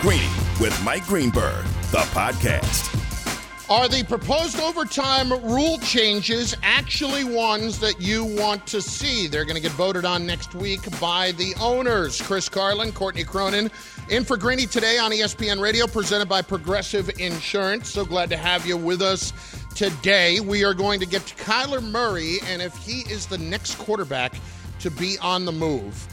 Greeny with Mike Greenberg, the podcast. Are the proposed overtime rule changes actually ones that you want to see? They're going to get voted on next week by the owners. Chris Carlin, Courtney Cronin, in for Greeny today on ESPN Radio, presented by Progressive Insurance. So glad to have you with us today. We are going to get to Kyler Murray and if he is the next quarterback to be on the move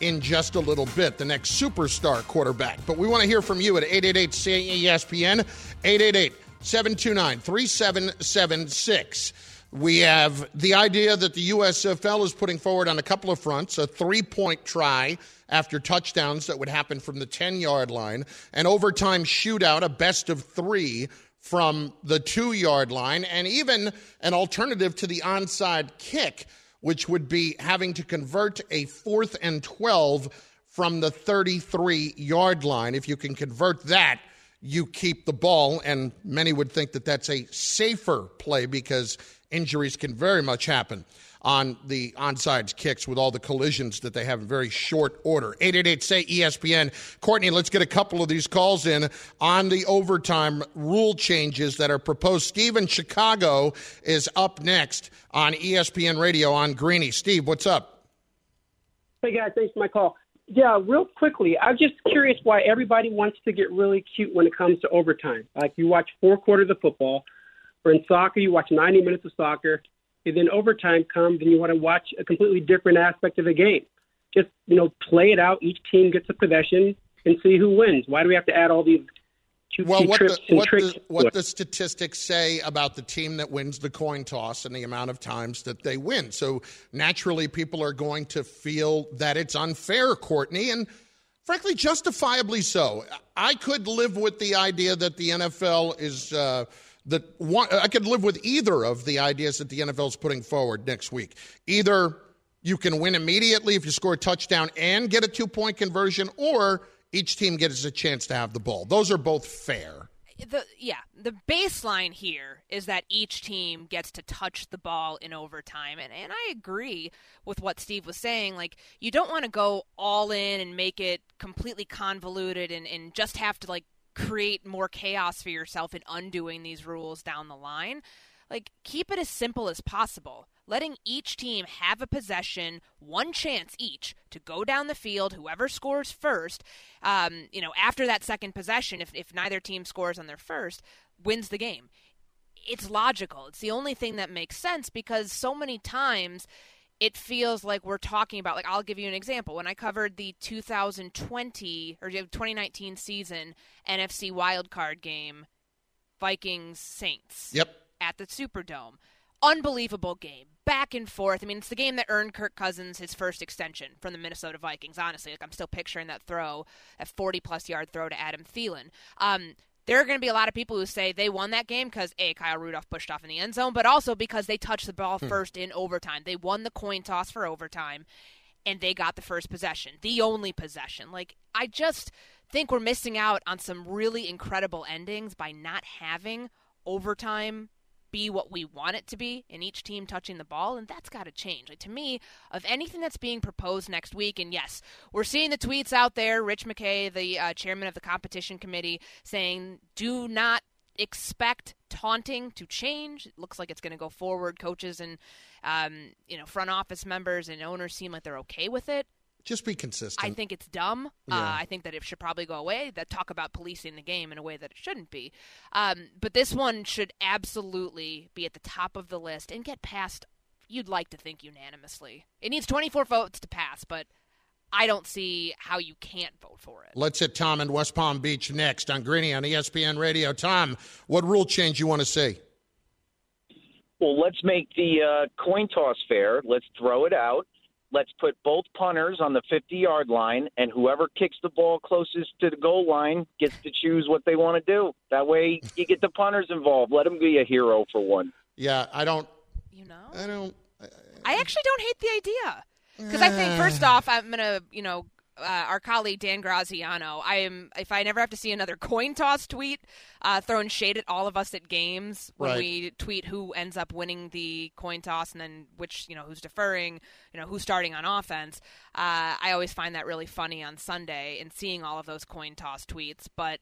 in just a little bit, the next superstar quarterback. But we want to hear from you at 888 ESPN, 888 729 3776. We have the idea that the USFL is putting forward on a couple of fronts a three point try after touchdowns that would happen from the 10 yard line, an overtime shootout, a best of three from the two yard line, and even an alternative to the onside kick which would be having to convert a fourth and 12 from the 33 yard line. If you can convert that, you keep the ball. And many would think that that's a safer play because injuries can very much happen on the onside kicks with all the collisions that they have in very short order. 888 say ESPN. Courtney, let's get a couple of these calls in on the overtime rule changes that are proposed. Steve in Chicago is up next on ESPN Radio on Greeny. Steve, what's up? Hey guys, thanks for my call. Yeah, real quickly, I'm just curious why everybody wants to get really cute when it comes to overtime. Like you watch four quarters of football, or in soccer, you watch 90 minutes of soccer and then overtime comes and you want to watch a completely different aspect of the game. Just, you know, play it out. Each team gets a possession and see who wins. Why do we have to add all these well, what, the, what, the, what the, statistics say about the team that wins the coin toss and the amount of times that they win. So naturally, people are going to feel that it's unfair, Courtney, and frankly, justifiably so. I could live with the idea that the NFL is. Uh, that one, I could live with either of the ideas that the NFL is putting forward next week. Either you can win immediately if you score a touchdown and get a two point conversion, or each team gets a chance to have the ball. Those are both fair. The, yeah, the baseline here is that each team gets to touch the ball in overtime. And, and I agree with what Steve was saying. Like, you don't want to go all in and make it completely convoluted and, and just have to, like, create more chaos for yourself in undoing these rules down the line. Like, keep it as simple as possible. Letting each team have a possession, one chance each to go down the field. Whoever scores first, um, you know, after that second possession, if, if neither team scores on their first, wins the game. It's logical. It's the only thing that makes sense because so many times it feels like we're talking about like I'll give you an example. When I covered the 2020 or 2019 season NFC wildcard game, Vikings Saints. Yep. At the Superdome. Unbelievable game. Back and forth. I mean, it's the game that earned Kirk Cousins his first extension from the Minnesota Vikings, honestly. Like I'm still picturing that throw, that 40 plus yard throw to Adam Thielen. Um, there are going to be a lot of people who say they won that game because a Kyle Rudolph pushed off in the end zone, but also because they touched the ball hmm. first in overtime. They won the coin toss for overtime, and they got the first possession, the only possession. Like I just think we're missing out on some really incredible endings by not having overtime be what we want it to be in each team touching the ball, and that's got to change. Like, to me, of anything that's being proposed next week, and yes, we're seeing the tweets out there. Rich McKay, the uh, chairman of the competition committee, saying, "Do not expect taunting to change. It looks like it's going to go forward. Coaches and um, you know front office members and owners seem like they're okay with it. Just be consistent. I think it's dumb. Uh, yeah. Uh, I think that it should probably go away. That talk about policing the game in a way that it shouldn't be. Um, but this one should absolutely be at the top of the list and get passed. You'd like to think unanimously. It needs 24 votes to pass, but I don't see how you can't vote for it. Let's hit Tom in West Palm Beach next on Greeny on ESPN Radio. Tom, what rule change you want to see? Well, let's make the uh, coin toss fair. Let's throw it out let's put both punters on the 50 yard line, and whoever kicks the ball closest to the goal line gets to choose what they want to do. That way, you get the punters involved. Let them be a hero for one. Yeah, I don't. You know, I don't. I actually don't hate the idea because I think first off, I'm gonna you know uh, our colleague Dan Graziano. I am if I never have to see another coin toss tweet uh, throwing shade at all of us at games when Right. we tweet who ends up winning the coin toss and then which you know who's deferring, you know who's starting on offense. Uh, I always find that really funny on Sunday and seeing all of those coin toss tweets, but.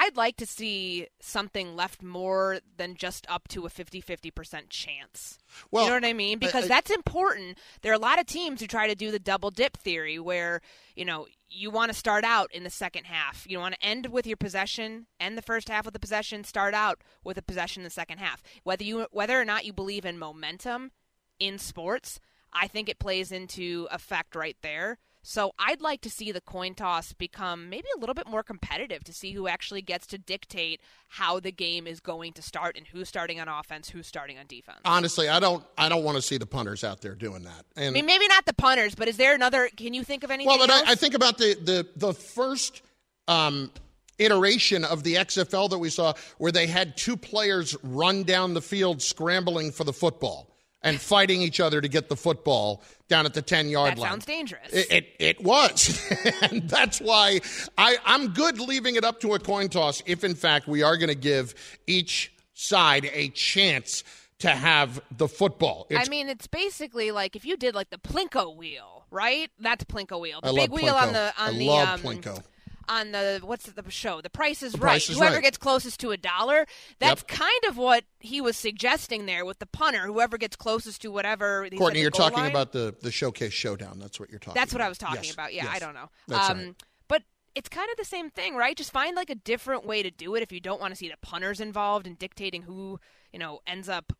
I'd like to see something left more than just up to a 50-50% chance. Well, you know what I mean? Uh, because I- that's important. There are a lot of teams who try to do the double dip theory where, you know, you want to start out in the second half. You want to end with your possession, end the first half with the possession, start out with a possession in the second half. Whether you whether or not you believe in momentum in sports, I think it plays into effect right there. So I'd like to see the coin toss become maybe a little bit more competitive to see who actually gets to dictate how the game is going to start and who's starting on offense, who's starting on defense. Honestly, I don't. I don't want to see the punters out there doing that. And I mean, maybe not the punters, but is there another? Can you think of anything? well, but? I, I think about the the the first. Um, iteration of the XFL that we saw where they had two players run down the field scrambling for the football and fighting each other to get the football down at the 10 yard that line. sounds dangerous. It, it, it was. and that's why I, I'm good leaving it up to a coin toss if, in fact, we are going to give each side a chance to have the football. It's, I mean, it's basically like if you did like the Plinko wheel, right? That's Plinko wheel. The I big wheel Plinko. on the on I the love um, Plinko. On the what's the show? The Price is Right. Price is Whoever Right. gets closest to a dollar. That's kind of what he was suggesting there with the punter. Whoever gets closest to whatever. Courtney, the you're talking line. about the, the showcase showdown. That's what you're talking That's about. what I was talking Yes, about. Yeah, yes. I don't know. That's um, right. But it's kind of the same thing, right? Just find like a different way to do it if you don't want to see the punters involved in dictating who, you know, ends up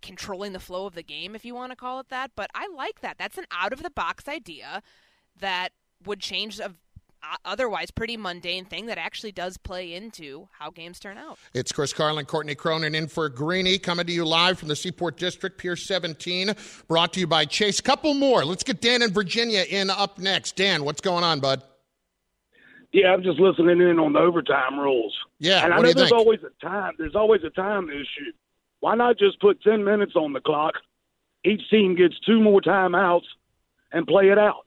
controlling the flow of the game, if you want to call it that. But I like that. That's an out of the box idea that would change a uh, Uh, otherwise pretty mundane thing that actually does play into how games turn out. It's Chris Carlin, Courtney Cronin in for Greeny, coming to you live from the Seaport District, Pier 17, brought to you by Chase. Couple more. Let's get Dan in Virginia in up next. Dan, what's going on, bud? Yeah, I'm just listening in on the overtime rules. Yeah, and I what know do you there's think? always a time. There's always a time issue. Why not just put ten minutes on the clock? Each team gets two more timeouts and play it out.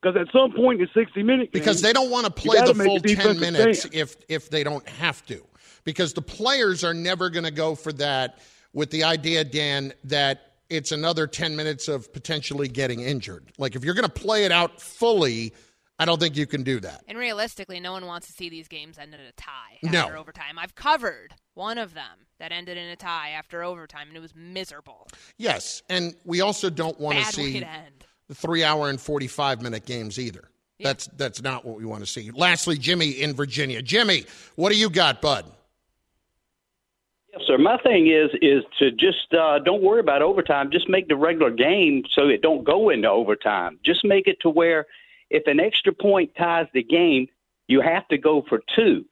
Because at some point in 60 minutes, Because they don't want to play the make full a 10 minutes stand. if if they don't have to. Because the players are never going to go for that with the idea, Dan, that it's another 10 minutes of potentially getting injured. Like if you're going to play it out fully, I don't think you can do that. And realistically, no one wants to see these games end in a tie No. after overtime. I've covered one of them that ended in a tie after overtime, and it was miserable. Yes, and we also don't want to Bad way see to end. The three hour and 45 minute games either. That's that's not what we want to see. Lastly, Jimmy in Virginia. Jimmy, what do you got, bud? Yes, sir. My thing is is to just uh, don't worry about overtime. Just make the regular game so it don't go into overtime. Just make it to where if an extra point ties the game, you have to go for two.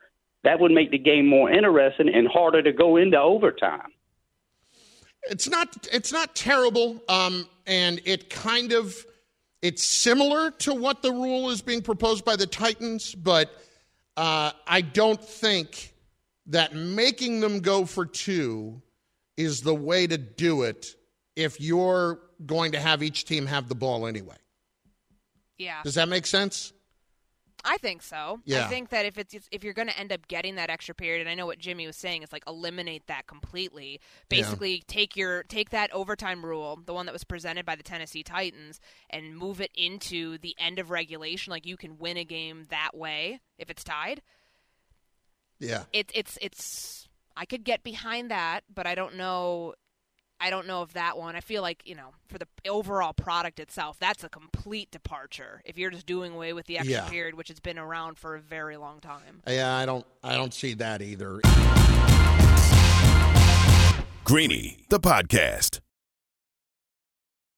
That would make the game more interesting and harder to go into overtime. It's not it's not terrible, um, and it kind of it's similar to what the rule is being proposed by the Titans, but uh, I don't think that making them go for two is the way to do it if you're going to have each team have the ball anyway. Yeah, Does that make sense? I think so. Yeah. I think that if it's if you're going to end up getting that extra period, and I know what Jimmy was saying is like eliminate that completely. Basically, take your take that overtime rule, the one that was presented by the Tennessee Titans, and move it into the end of regulation. Like you can win a game that way if it's tied. Yeah. It's it's it's. I could get behind that, but I don't know. I don't know if that one. I feel like you know, for the overall product itself, that's a complete departure. If you're just doing away with the extra Yeah. period, which has been around for a very long time. Yeah, I don't I don't see that either. Greeny, the podcast.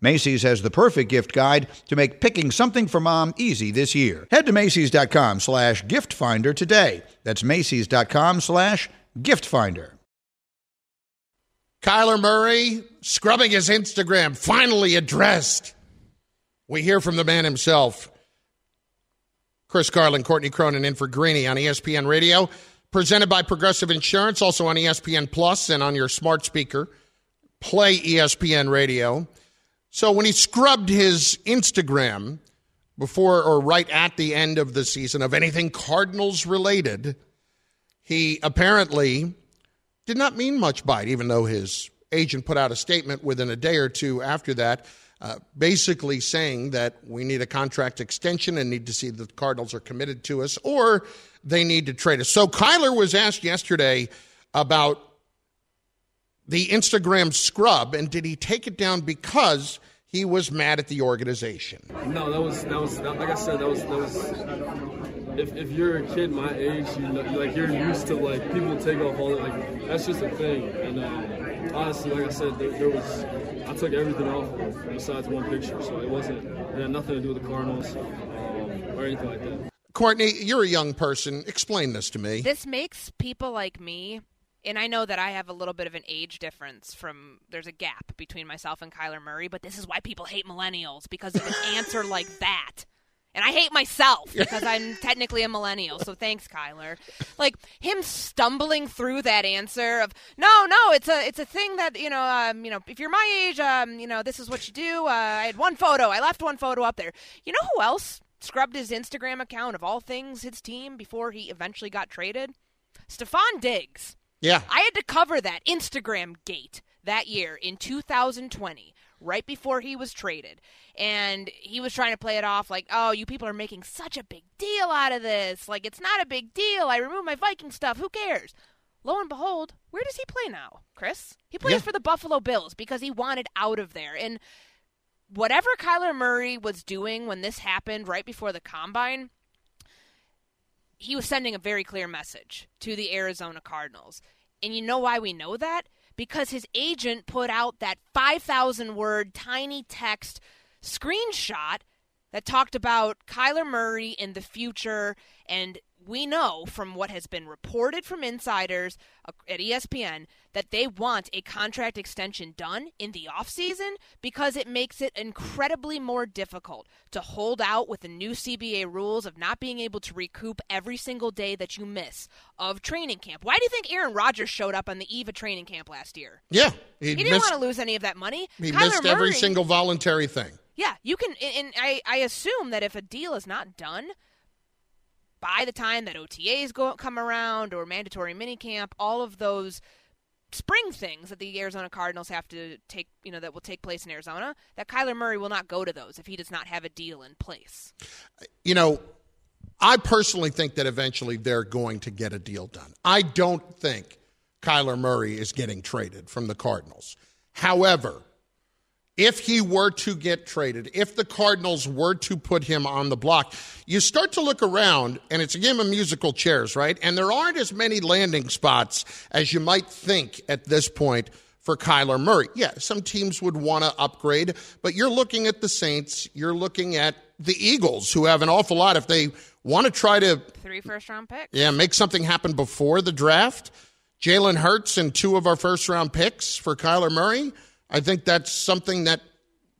Macy's has the perfect gift guide to make picking something for mom easy this year. Head to Macy's.com slash gift finder today. That's Macy's.com slash gift finder. Kyler Murray scrubbing his Instagram, finally addressed. We hear from the man himself. Chris Carlin, Courtney Cronin in for Greeny on ESPN Radio, presented by Progressive Insurance, also on ESPN Plus and on your smart speaker. Play ESPN Radio. So when he scrubbed his Instagram before or right at the end of the season of anything Cardinals related, he apparently did not mean much by it, even though his agent put out a statement within a day or two after that, uh, basically saying that we need a contract extension and need to see that the Cardinals are committed to us or they need to trade us. So Kyler was asked yesterday about the Instagram scrub, and did he take it down because he was mad at the organization? No, that was that was like I said, that was that was. If, if you're a kid my age, you know, like you're used to like people take off all that. Like that's just a thing. And um, honestly, like I said, there, there, was I took everything off of it besides one picture, so it wasn't it had nothing to do with the Cardinals um, or anything like that. Courtney, you're a young person. Explain this to me. This makes people like me and I know that I have a little bit of an age difference from there's a gap between myself and Kyler Murray, but this is why people hate millennials because of an answer like that. And I hate myself because I'm technically a millennial. So thanks, Kyler. Like him stumbling through that answer of no, no, it's a it's a thing that you know, um, you know, if you're my age, um, you know, this is what you do. Uh, I had one photo. I left one photo up there. You know who else scrubbed his Instagram account of all things his team before he eventually got traded? Stefon Diggs. Yeah. I had to cover that Instagram gate that year in 2020, right before he was traded. And he was trying to play it off like, oh, you people are making such a big deal out of this. Like, it's not a big deal. I removed my Viking stuff. Who cares? Lo and behold, where does he play now, Chris? He plays Yeah. for the Buffalo Bills because he wanted out of there. And whatever Kyler Murray was doing when this happened right before the combine, he was sending a very clear message to the Arizona Cardinals. And you know why we know that? Because his agent put out that 5,000 word tiny text screenshot that talked about Kyler Murray in the future. And we know from what has been reported from insiders uh, at ESPN that they want a contract extension done in the offseason because it makes it incredibly more difficult to hold out with the new CBA rules of not being able to recoup every single day that you miss of training camp. Why do you think Aaron Rodgers showed up on the eve of training camp last year? Yeah. He didn't missed, want to lose any of that money. he Kyler missed every Murray- single voluntary thing. yeah, you can, and I, I assume that if a deal is not done by the time that OTAs go come around or mandatory minicamp, all of those spring things that the Arizona Cardinals have to take, you know, that will take place in Arizona, that Kyler Murray will not go to those if he does not have a deal in place. You know, I personally think that eventually they're going to get a deal done. I don't think Kyler Murray is getting traded from the Cardinals. However, if he were to get traded, if the Cardinals were to put him on the block, you start to look around, and it's a game of musical chairs, right? And there aren't as many landing spots as you might think at this point for Kyler Murray. Yeah, some teams would want to upgrade, but you're looking at the Saints, you're looking at the Eagles, who have an awful lot. If they want to try to Three first round picks. yeah, make something happen before the draft. Jalen Hurts and two of our first round picks for Kyler Murray. I think that's something that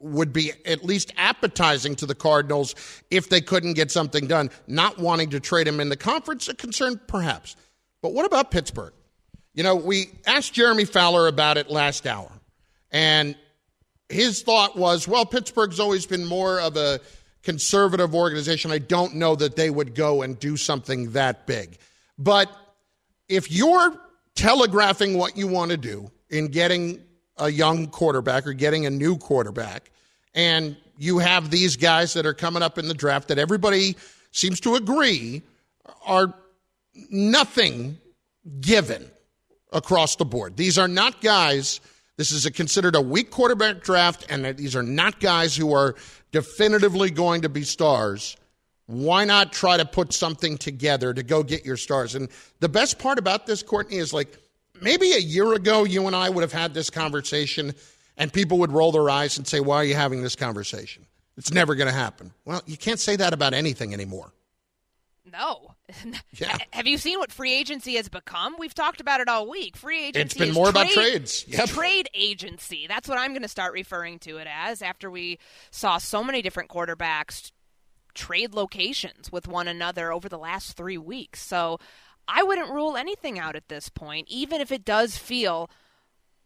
would be at least appetizing to the Cardinals if they couldn't get something done. Not wanting to trade him in the conference, a concern perhaps. But what about Pittsburgh? You know, we asked Jeremy Fowler about it last hour, and his thought was, well, Pittsburgh's always been more of a conservative organization. I don't know that they would go and do something that big. But if you're telegraphing what you want to do in getting a young quarterback or getting a new quarterback, and you have these guys that are coming up in the draft that everybody seems to agree are nothing given across the board. These are not guys. This is a, considered a weak quarterback draft, and these are not guys who are definitively going to be stars. Why not try to put something together to go get your stars? And the best part about this, Courtney, is like maybe a year ago, you and I would have had this conversation, and people would roll their eyes and say, Why are you having this conversation? It's never going to happen. Well, you can't say that about anything anymore. No. Yeah. Have you seen what free agency has become? We've talked about it all week. Free agency. It's been more trade, about trades. Yep. Trade agency. That's what I'm going to start referring to it as after we saw so many different quarterbacks trade locations with one another over the last three weeks. So I wouldn't rule anything out at this point, even if it does feel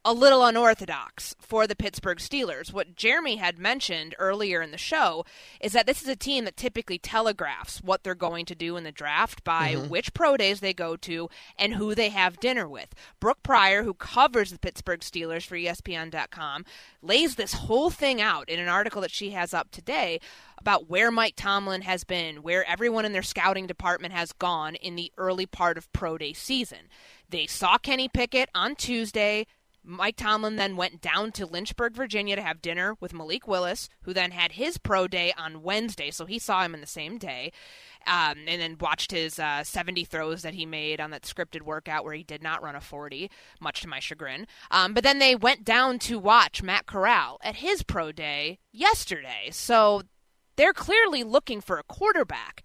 a little unorthodox for the Pittsburgh Steelers. What Jeremy had mentioned earlier in the show is that this is a team that typically telegraphs what they're going to do in the draft by Mhm. which pro days they go to and who they have dinner with. Brooke Pryor, who covers the Pittsburgh Steelers for ESPN.com, lays this whole thing out in an article that she has up today about where Mike Tomlin has been, where everyone in their scouting department has gone in the early part of pro day season. They saw Kenny Pickett on Tuesday. Mike Tomlin then went down to Lynchburg, Virginia to have dinner with Malik Willis, who then had his pro day on Wednesday, so he saw him in the same day. Um, and then watched his uh, 70 throws that he made on that scripted workout where he did not run a 40, much to my chagrin. Um, but then they went down to watch Matt Corral at his pro day yesterday. So they're clearly looking for a quarterback.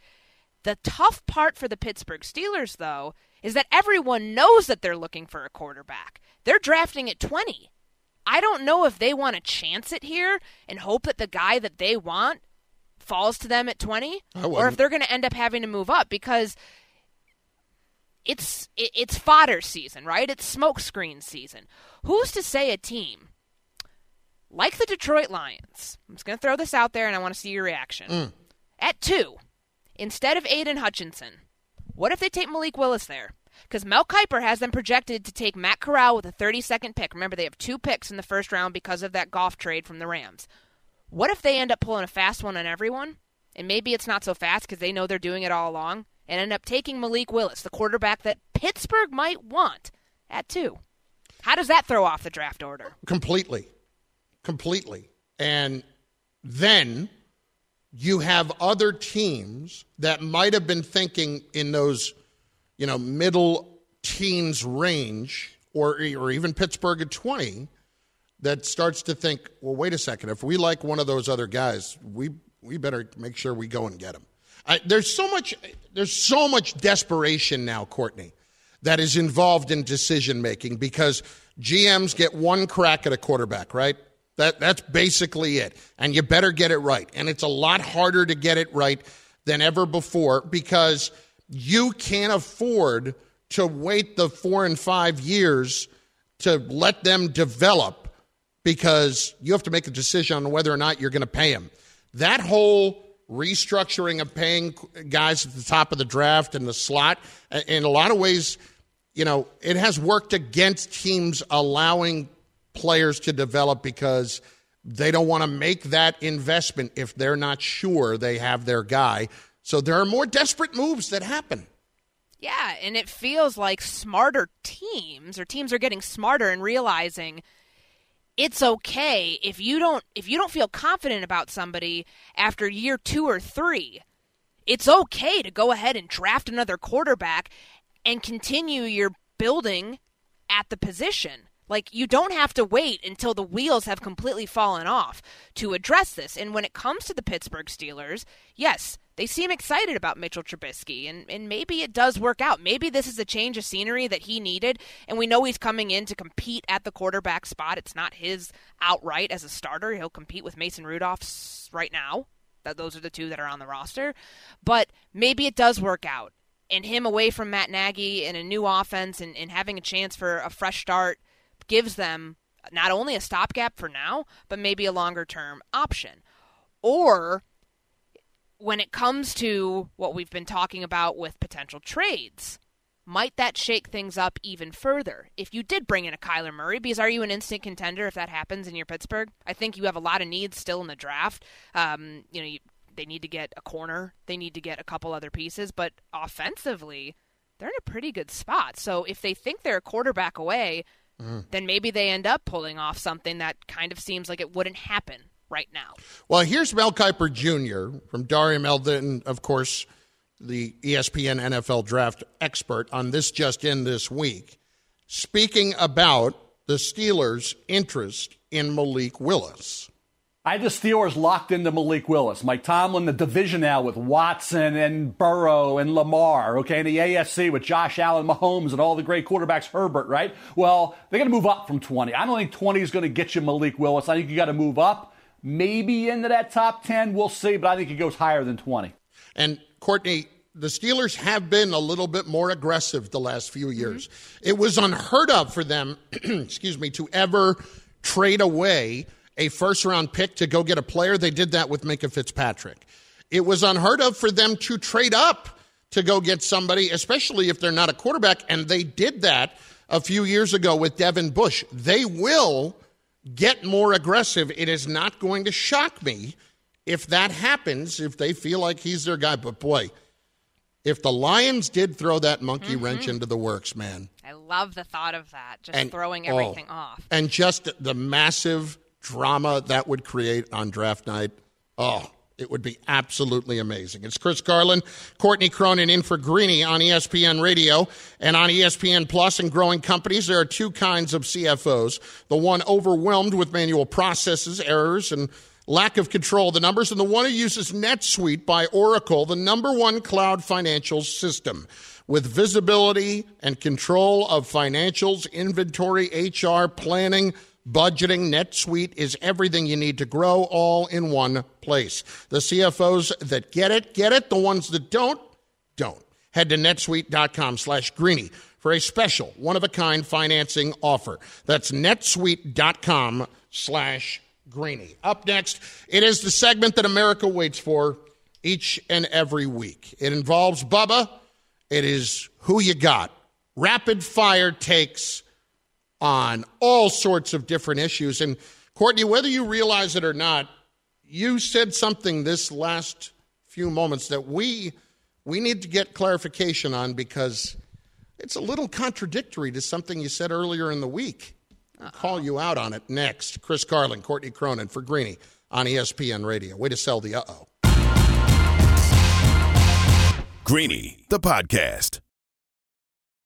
The tough part for the Pittsburgh Steelers, though, is that everyone knows that they're looking for a quarterback. They're drafting at 20. I don't know if they want to chance it here and hope that the guy that they want falls to them at 20 or if they're going to end up having to move up because it's it- it's fodder season, right? It's smokescreen season. Who's to say a team like the Detroit Lions? I'm just going to throw this out there and I want to see your reaction. Mm. At 2, instead of Aidan Hutchinson, what if they take Malik Willis there? Because Mel Kiper has them projected to take Matt Corral with a 32nd pick. Remember, they have two picks in the first round because of that Goff trade from the Rams. What if they end up pulling a fast one on everyone? And maybe it's not so fast because they know they're doing it all along and end up taking Malik Willis, the quarterback that Pittsburgh might want, at two. How does that throw off the draft order? completely completely and then you have other teams that might have been thinking in those you know middle teens range or or even Pittsburgh at 20 that starts to think well wait a second if we like one of those other guys we we better make sure we go and get him I, there's so much there's so much desperation now Courtney that is involved in decision making because GMs get one crack at a quarterback, right? That that's basically it. And you better get it right. And it's a lot harder to get it right than ever before because you can't afford to wait the 4 and 5 years to let them develop because you have to make a decision on whether or not you're going to pay them. That whole restructuring of paying guys at the top of the draft and the slot, in a lot of ways, you know, it has worked against teams allowing players to develop because they don't want to make that investment if they're not sure they have their guy. So there are more desperate moves that happen. Yeah, and it feels like smarter teams or teams are getting smarter and realizing it's okay if you don't if you don't feel confident about somebody after year 2 or 3. It's okay to go ahead and draft another quarterback and continue your building at the position. Like, you don't have to wait until the wheels have completely fallen off to address this. And when it comes to the Pittsburgh Steelers, yes, they seem excited about Mitchell Trubisky, and, and maybe it does work out. Maybe this is a change of scenery that he needed, and we know he's coming in to compete at the quarterback spot. It's not his outright as a starter. He'll compete with Mason Rudolph right now. That those are the two that are on the roster. But maybe it does work out. And him away from Matt Nagy and a new offense and, and having a chance for a fresh start gives them not only a stopgap for now, but maybe a longer term option. Or when it comes to what we've been talking about with potential trades, might that shake things up even further if you did bring in a Kyler Murray? Because are you an instant contender if that happens in your Pittsburgh? I think you have a lot of needs still in the draft. Um, you know, you, they need to get a corner, they need to get a couple other pieces, but offensively, they're in a pretty good spot. So if they think they're a quarterback away, mm. then maybe they end up pulling off something that kind of seems like it wouldn't happen right now. Well, here's Mel Kiper Jr. from Dari Meldon, of course, the ESPN NFL draft expert on this just in this week, speaking about the Steelers' interest in Malik Willis. I had the Steelers locked into Malik Willis. Mike Tomlin, the division now with Watson and Burrow and Lamar, okay, and the AFC with Josh Allen, Mahomes, and all the great quarterbacks, Herbert, right? Well, they're going to move up from 20. I don't think 20 is going to get you Malik Willis. I think you got to move up, maybe into that top 10. We'll see, but I think it goes higher than 20. And Courtney, the Steelers have been a little bit more aggressive the last few years. Mm-hmm. It was unheard of for them, excuse me, to ever trade away a first round pick to go get a player. They did that with Minkah Fitzpatrick. It was unheard of for them to trade up to go get somebody, especially if they're not a quarterback. And they did that a few years ago with Devin Bush. They will get more aggressive. It is not going to shock me if that happens, if they feel like he's their guy. But boy, if the Lions did throw that monkey mm-hmm. wrench into the works, man. I love the thought of that, just and, throwing everything oh, off. And just the massive drama that would create on draft night. Oh, it would be absolutely amazing. It's Chris Carlin, Courtney Cronin in for Greeny on ESPN Radio and on ESPN Plus and growing companies. There are two kinds of CFOs. The one overwhelmed with manual processes, errors, and lack of control of the numbers, and the one who uses NetSuite by Oracle, the number one cloud financial system with visibility and control of financials, inventory, HR, planning, Budgeting NetSuite is everything you need to grow all in one place. The CFOs that get it, get it. The ones that don't, don't. Head to netsuite.com slash greeny for a special one-of-a-kind financing offer. That's netsuite.com slash greeny. Up next, it is the segment that America waits for each and every week. It involves Bubba. It is who you got. Rapid fire takes on all sorts of different issues. And Courtney, whether you realize it or not, you said something this last few moments that we we need to get clarification on because it's a little contradictory to something you said earlier in the week. I'll call you out on it next. Chris Carlin, Courtney Cronin for Greeny on ESPN Radio. Way to sell the uh oh. Greeny, the podcast.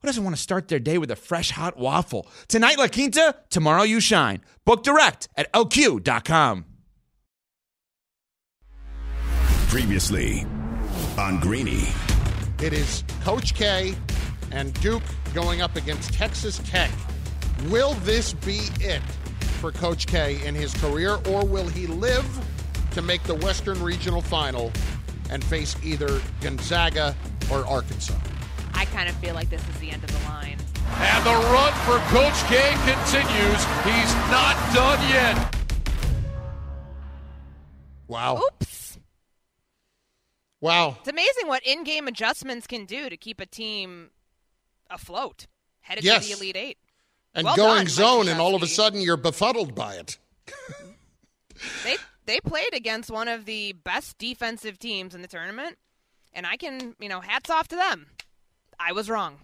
who doesn't want to start their day with a fresh hot waffle? Tonight, La Quinta, tomorrow, you shine. Book direct at lq.com. Previously on Greeny. It is Coach K and Duke going up against Texas Tech. Will this be it for Coach K in his career, or will he live to make the Western Regional Final and face either Gonzaga or Arkansas. I kind of feel like this is the end of the line. And the run for Coach K continues. He's not done yet. Wow. Oops. Wow. It's amazing what in-game adjustments can do to keep a team afloat, headed Yes. to the Elite Eight. And Well going done, zone, and all of a sudden you're befuddled by it. They they played against one of the best defensive teams in the tournament, and I can, you know, hats off to them. I was wrong.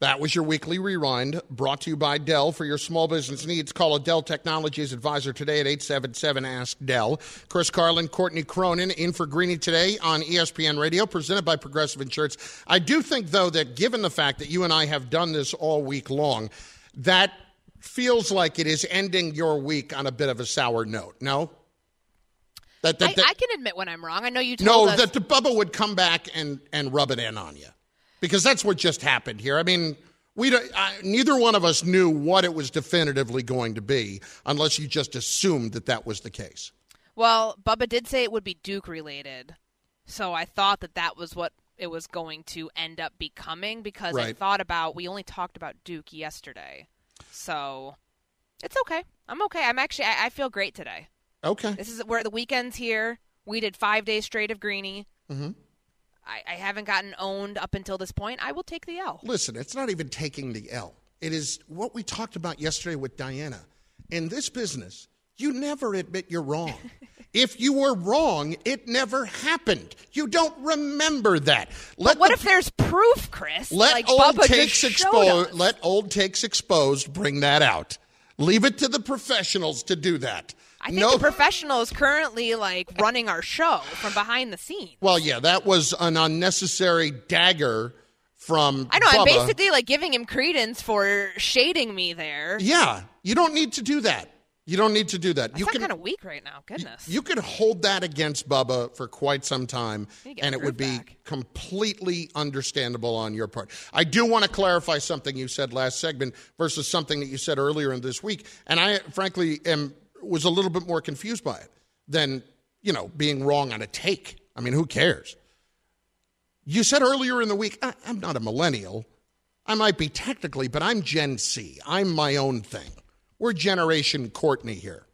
That was your weekly rewind brought to you by Dell. For your small business needs, call a Dell Technologies advisor today at 877 Ask Dell. Chris Carlin, Courtney Cronin in for Greeny today on ESPN Radio, presented by Progressive Insurance. I do think, though, that given the fact that you and I have done this all week long, that feels like it is ending your week on a bit of a sour note. No? That, that, I, that- I can admit when I'm wrong. I know you no, told us. No, that the Bubba would come back and, and rub it in on you. Because that's what just happened here. I mean, we don't, I, neither one of us knew what it was definitively going to be unless you just assumed that that was the case. Well, Bubba did say it would be Duke related, so I thought that that was what it was going to end up becoming because I thought about we only talked about Duke yesterday, so it's okay. I'm okay. I'm actually I, I feel great today. Okay. This is where the weekend's here. We did five days straight of Greeny. hmm I, I haven't gotten owned up until this point. I will take the L. Listen, it's not even taking the L. It is what we talked about yesterday with Diana. In this business, you never admit you're wrong. if you were wrong, it never happened. You don't remember that. but what if there's proof, Chris? Let like old Bubba takes exposed. Let old takes exposed. Bring that out. Leave it to the professionals to do that. I think no. the professional is currently like running our show from behind the scenes. well, yeah, that was an unnecessary dagger from. I know. I'm basically like giving him credence for shading me there. Yeah, you don't need to do that. You don't need to do that. You can kind of weak right now. Goodness. you could hold that against Bubba for quite some time, Need to get and it would be completely understandable on your part. I do want to clarify something you said last segment versus something that you said earlier in this week, and I frankly am was a little bit more confused by it than you know being wrong on a take. I mean, who cares? You said earlier in the week, I'm not a millennial. I might be technically, but I'm Gen C. I'm my own thing. We're Generation Courtney here.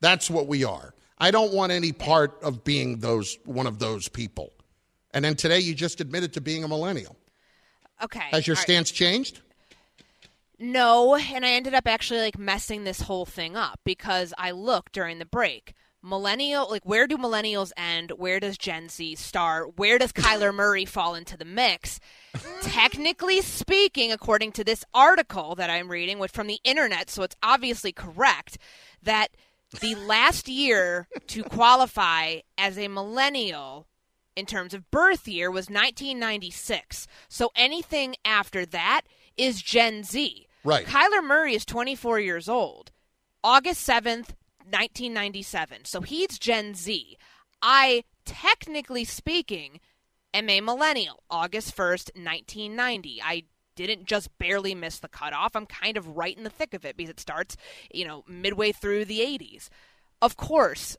That's what we are. I don't want any part of being those one of those people. And then today you just admitted to being a millennial. Okay. Has your all right. stance changed? No, and I ended up actually like messing this whole thing up because I looked during the break. Millennial, like where do millennials end? Where does Gen Z start? Where does Kyler Murray fall into the mix? Technically speaking, according to this article that I'm reading, which from the internet, so it's obviously correct, that the last year to qualify as a millennial in terms of birth year was 1996. So anything after that is Gen Z. Right. Kyler Murray is 24 years old. August 7th, 1997. So he's Gen Z. I, technically speaking, am a millennial. August 1st, 1990. I didn't just barely miss the cutoff. I'm kind of right in the thick of it because it starts, you know, midway through the 80s. Of course,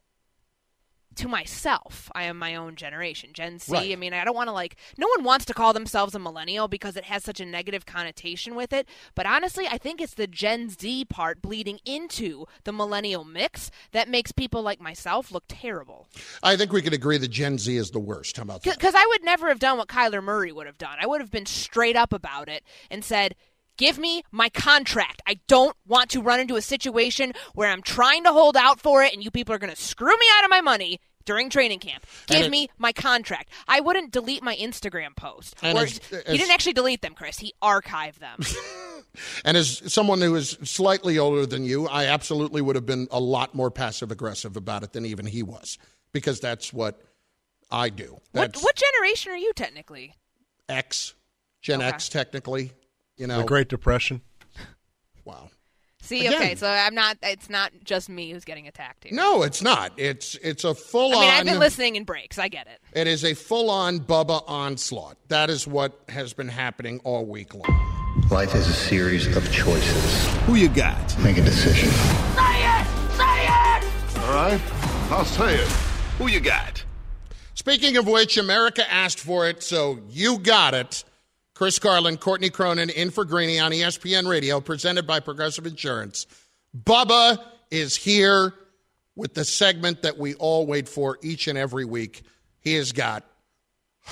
to myself, I am my own generation, Gen Z. Right. I mean, I don't want to like, no one wants to call themselves a millennial because it has such a negative connotation with it. But honestly, I think it's the Gen Z part bleeding into the millennial mix that makes people like myself look terrible. I think we can agree that Gen Z is the worst. How about that? Because I would never have done what Kyler Murray would have done. I would have been straight up about it and said, Give me my contract. I don't want to run into a situation where I'm trying to hold out for it and you people are going to screw me out of my money during training camp. And Give it- me my contract. I wouldn't delete my Instagram post. Or- as- he didn't actually delete them, Chris. He archived them. And as someone who is slightly older than you, I absolutely would have been a lot more passive aggressive about it than even he was, because that's what I do. what, what generation are you technically? X, Gen Okay. X, technically. You know, The Great Depression. Wow. See, Again. okay, so I'm not. It's not just me who's getting attacked here. No, it's not. It's it's a full I on. mean, I've been listening in breaks. I get it. It is a full on Bubba onslaught. That is what has been happening all week long. Life is a series of choices. Who you got? Make a decision. Say it! Say it! All right, I'll say it. Who you got? Speaking of which, America asked for it, so you got it. Chris Carlin, Courtney Cronin, in for Greeny on ESPN Radio, presented by Progressive Insurance. Bubba is here with the segment that we all wait for each and every week. He has got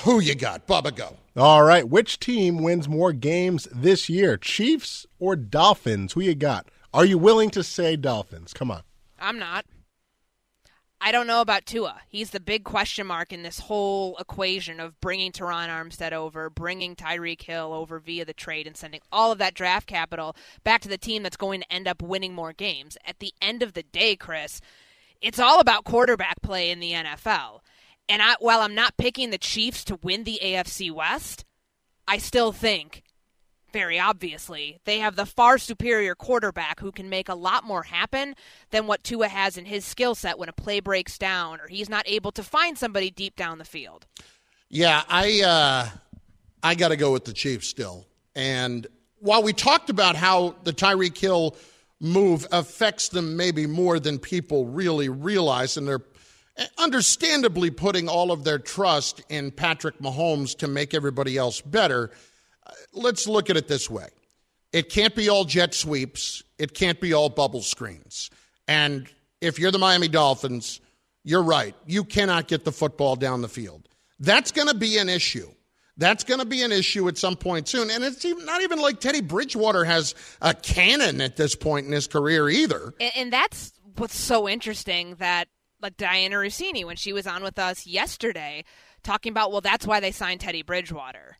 who you got. Bubba, go. All right. Which team wins more games this year, Chiefs or Dolphins? Who you got? Are you willing to say Dolphins? Come on. I'm not. I don't know about Tua. He's the big question mark in this whole equation of bringing Terron Armstead over, bringing Tyreek Hill over via the trade, and sending all of that draft capital back to the team that's going to end up winning more games. At the end of the day, Chris, it's all about quarterback play in the NFL. And I, while I'm not picking the Chiefs to win the AFC West, I still think, very obviously, they have the far superior quarterback who can make a lot more happen than what Tua has in his skill set when a play breaks down or he's not able to find somebody deep down the field. Yeah, I uh, I got to go with the Chiefs still. And while we talked about how the Tyreek Hill move affects them maybe more than people really realize, and they're understandably putting all of their trust in Patrick Mahomes to make everybody else better, let's look at it this way. It can't be all jet sweeps. It can't be all bubble screens. And if you're the Miami Dolphins, you're right. You cannot get the football down the field. That's going to be an issue. That's going to be an issue at some point soon. And it's even, not even like Teddy Bridgewater has a cannon at this point in his career either. And, and that's what's so interesting that like Dianna Russini when she was on with us yesterday talking about well that's why they signed Teddy Bridgewater.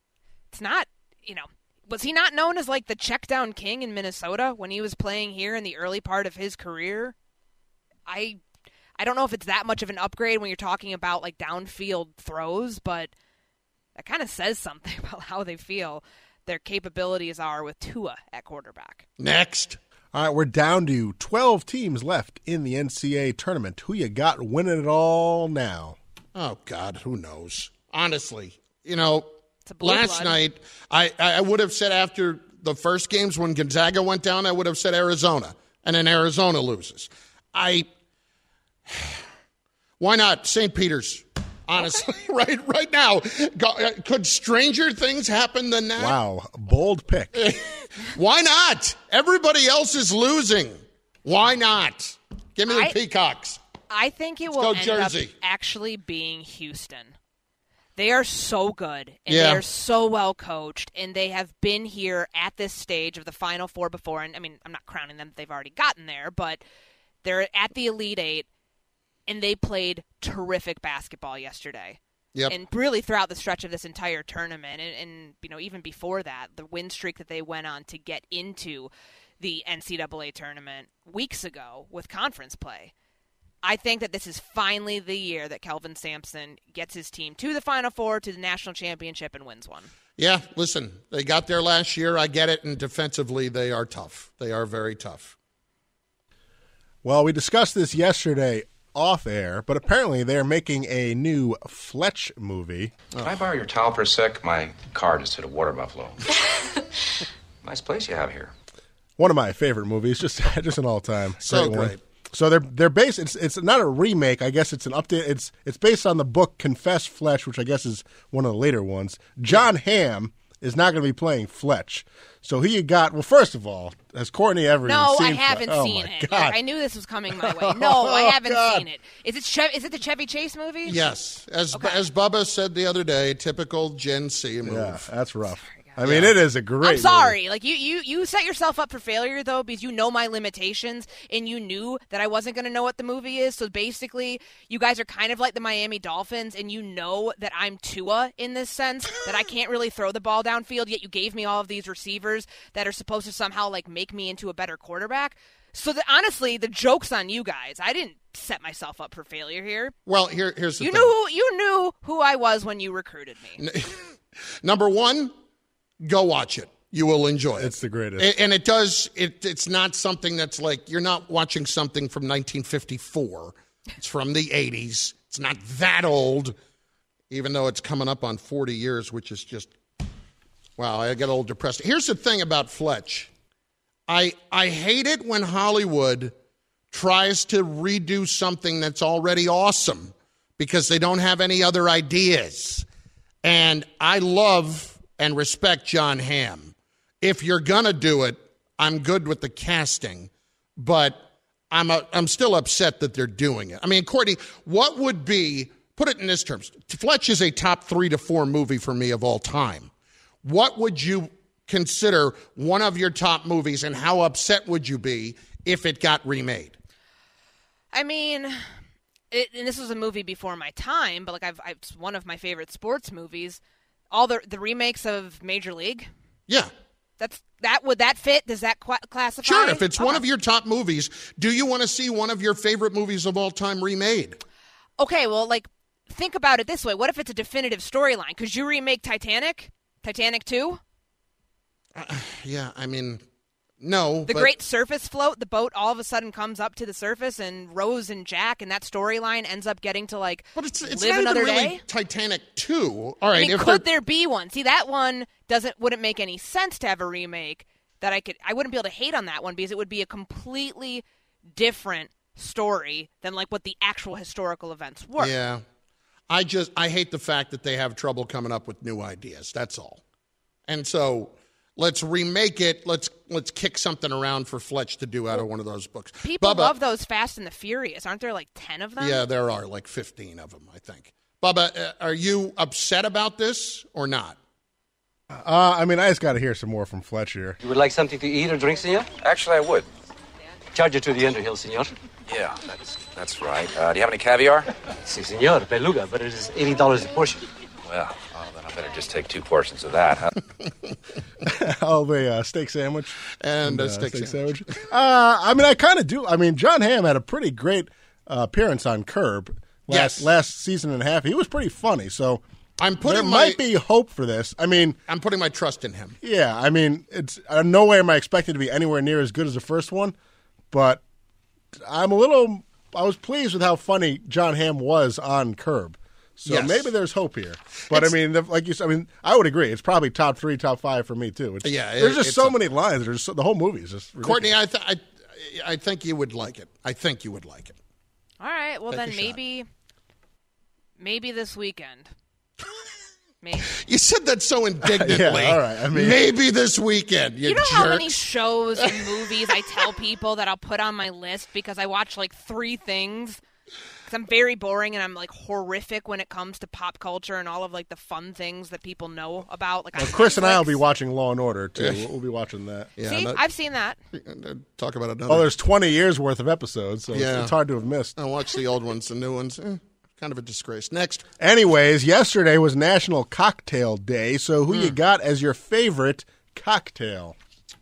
It's not, you know, was he not known as like the check down king in Minnesota when he was playing here in the early part of his career? I I don't know if it's that much of an upgrade when you're talking about like downfield throws, but that kind of says something about how they feel their capabilities are with Tua at quarterback. Next. All right, we're down to 12 teams left in the NCAA tournament. Who you got winning it all now? Oh, God, who knows? Honestly, you know, last blood. night, I, I would have said after the first games when Gonzaga went down, I would have said Arizona, and then Arizona loses. I. Why not St. Peter's? Honestly, right right now, Go- uh, could stranger things happen than that? Wow, bold pick. Why not? Everybody else is losing. Why not? Give me the I- Peacocks. I think it Let's will go end Jersey. up actually being Houston. They are so good and Yeah. they are so well coached and they have been here at this stage of the final four before and I mean I'm not crowning them they've already gotten there but they're at the elite 8 and they played terrific basketball yesterday. Yep. And really throughout the stretch of this entire tournament and, and you know even before that the win streak that they went on to get into the NCAA tournament weeks ago with conference play. I think that this is finally the year that Kelvin Sampson gets his team to the Final Four, to the national championship, and wins one. Yeah, listen, they got there last year. I get it. And defensively, they are tough. They are very tough. Well, we discussed this yesterday off air, but apparently they're making a new Fletch movie. Can I borrow your towel for a sec? My car just hit a water buffalo. nice place you have here. One of my favorite movies, just just an all time So one. great. So they're they're based. It's it's not a remake. I guess it's an update. It's it's based on the book Confess Fletch, which I guess is one of the later ones. Jon Hamm is not going to be playing Fletch. So he got well. First of all, has Courtney ever No, seen I haven't Fletch? Oh, seen my it. God. I knew this was coming my way. No, I Oh, haven't God. seen it. Is it Chev- is it the Chevy Chase movie? Yes, as as Bubba said the other day, typical Gen C move. Yeah, that's rough. I mean, it is a great. I'm sorry. Like you, you, you set yourself up for failure though because you know my limitations and you knew that I wasn't going to know what the movie is. So basically, you guys are kind of like the Miami Dolphins, and you know that I'm Tua in this sense that I can't really throw the ball downfield. Yet you gave me all of these receivers that are supposed to somehow like make me into a better quarterback. So that honestly, the joke's on you guys. I didn't set myself up for failure here. Well, here here's the You thing. knew who you knew who I was when you recruited me. Number one, go watch it. You will enjoy it. It's the greatest. And it does. It, it's not something that's like you're not watching something from 1954. It's from the 80s. It's not that old, even though it's coming up on 40 years, which is just wow. I get a little depressed. Here's the thing about Fletch. I I hate it when Hollywood tries to redo something that's already awesome because they don't have any other ideas. And I love and respect Jon Hamm. If you're to do it, I'm good with the casting, but I'm, a, I'm still upset that they're doing it. I mean, Courtney, what would be, put it in this terms Fletch is a top three to four movie for me of all time. What would you consider one of your top movies, and how upset would you be if it got remade? I mean, it, and this was a movie before my time, but like I've, I've it's one of my favorite sports movies. All the the remakes of Major League. Yeah. That's that would that fit? Does that qu- classify? Sure, if it's one of your top movies, do you want to see one of your favorite movies of all time remade? Okay, well, like think about it this way: What if it's a definitive storyline? Could you remake Titanic? Titanic two? Uh, yeah, I mean, no. The but- great surface float, the boat all of a sudden comes up to the surface, and Rose and Jack, and that storyline ends up getting to like It's live not even another really day. Titanic 2. All right, I mean, could they're- there be one? See, that one doesn't wouldn't make any sense to have a remake. That I could, I wouldn't be able to hate on that one because it would be a completely different story than like what the actual historical events were. Yeah. I just I hate the fact that they have trouble coming up with new ideas. That's all. And so let's remake it. Let's let's kick something around for Fletch to do out of one of those books. People Bubba, love those Fast and the Furious, aren't there? Like ten of them. Yeah, there are like 15 of them, I think. Bubba, uh, are you upset about this or not? Uh, I mean, I just got to hear some more from Fletch here. You would like something to eat or drink, senor? Actually, I would. Charge it to the Underhill, senor. Yeah, that's that's right. Uh, do you have any caviar? Si, senor. Beluga, but it is $80 a portion. Well, oh, then I better just take two portions of that. Huh? oh, the uh, steak sandwich and, a steak sandwich. uh, I mean, I kind of do. I mean, Jon Hamm had a pretty great uh, appearance on Curb last Yes. last season and a half. He was pretty funny. So I'm putting there my- might be hope for this. I mean, I'm putting my trust in him. yeah. I mean, it's uh, no way am I expecting to be anywhere near as good as the first one, but I'm a little. I was pleased with how funny Jon Hamm was on Curb. So Yes. maybe there's hope here. But I mean, the, like you said, I mean, I would agree. It's probably top three, top five for me too. It's, Yeah, it- there's just it's so a- many lines. There's so, the whole movie is just ridiculous. Courtney, I, th- I I think you would like it. I think you would like it. All right. Well, Take a then shot. maybe, maybe this weekend. Maybe. You said that so indignantly. Yeah, all right, I mean- maybe this weekend. You, You know how many shows and movies I tell people that I'll put on my list because I watch like three things. Because I'm very boring and I'm like horrific when it comes to pop culture and all of like the fun things that people know about. Like Well, Chris and I will be watching Law and Order too. Yeah. We'll, we'll be watching that. See, I've seen that. Talk about another. Oh, there's 20 years worth of episodes, so Yeah. it's hard to have missed. I watched the old ones, the new ones. Eh, kind of a disgrace. Next, Anyways, yesterday was National Cocktail Day, so who Hmm. you got as your favorite cocktail?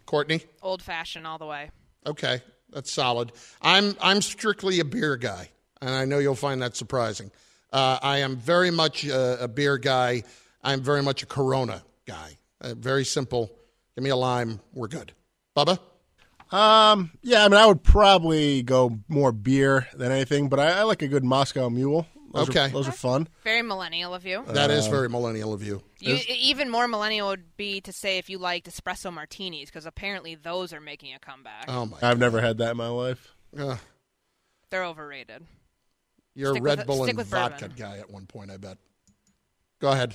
Courtney. Old fashioned all the way. Okay, that's solid. I'm I'm strictly a beer guy, and I know you'll find that surprising. Uh, I am very much a, a beer guy. I'm very much a Corona guy. Uh, very simple. Give me a lime. We're good. Bubba. Um, yeah, I mean, I would probably go more beer than anything, but I, I like a good Moscow Mule. Those Okay. are, those are fun. Very millennial of you. That is Uh, very millennial of you. You, even more millennial would be to say if you liked espresso martinis, because apparently those are making a comeback. Oh my! I've never had that in my life. Uh, They're overrated. You're Stick a Red with- Bull and vodka bourbon. guy at one point, I bet. Go ahead.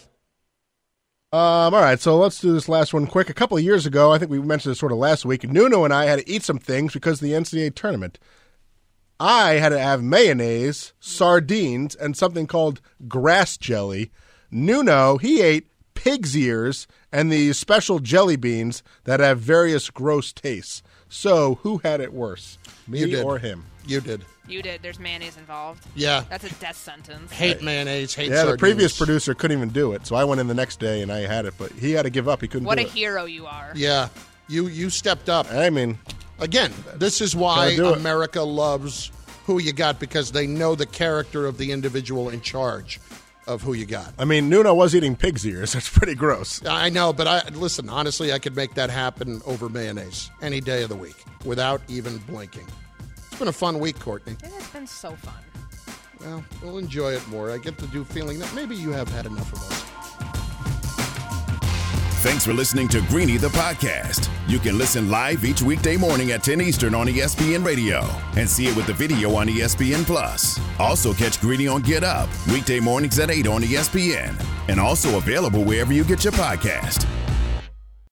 Um, all right, so let's do this last one quick. A couple of years ago, I think we mentioned this sort of last week, Nuno and I had to eat some things because of the NCAA tournament. I had to have mayonnaise, sardines, and something called grass jelly. Nuno, he ate pig's ears and these special jelly beans that have various gross tastes. So, who had it worse, me You or him? You did. You did. There's mayonnaise involved. Yeah. That's a death sentence. Hate mayonnaise. Hate yeah, the previous producer couldn't even do it, so I went in the next day and I had it, but he had to give up. He couldn't What do a it. hero you are. Yeah, you you stepped up. I mean, again, this is why Gotta it. America loves who you got because they know the character of the individual in charge of who you got. I mean, Nuno was eating pig's ears. That's pretty gross. I know, but I listen. Honestly, I could make that happen over mayonnaise any day of the week without even blinking. It's been a fun week, Courtney. It has been so fun. Well, we'll enjoy it more. I get the do feeling that maybe you have had enough of us. Thanks for listening to Greeny the podcast. You can listen live each weekday morning at 10 Eastern on ESPN Radio and see it with the video on ESPN Plus. Also catch Greeny on Get Up weekday mornings at 8 on ESPN and also available wherever you get your podcast.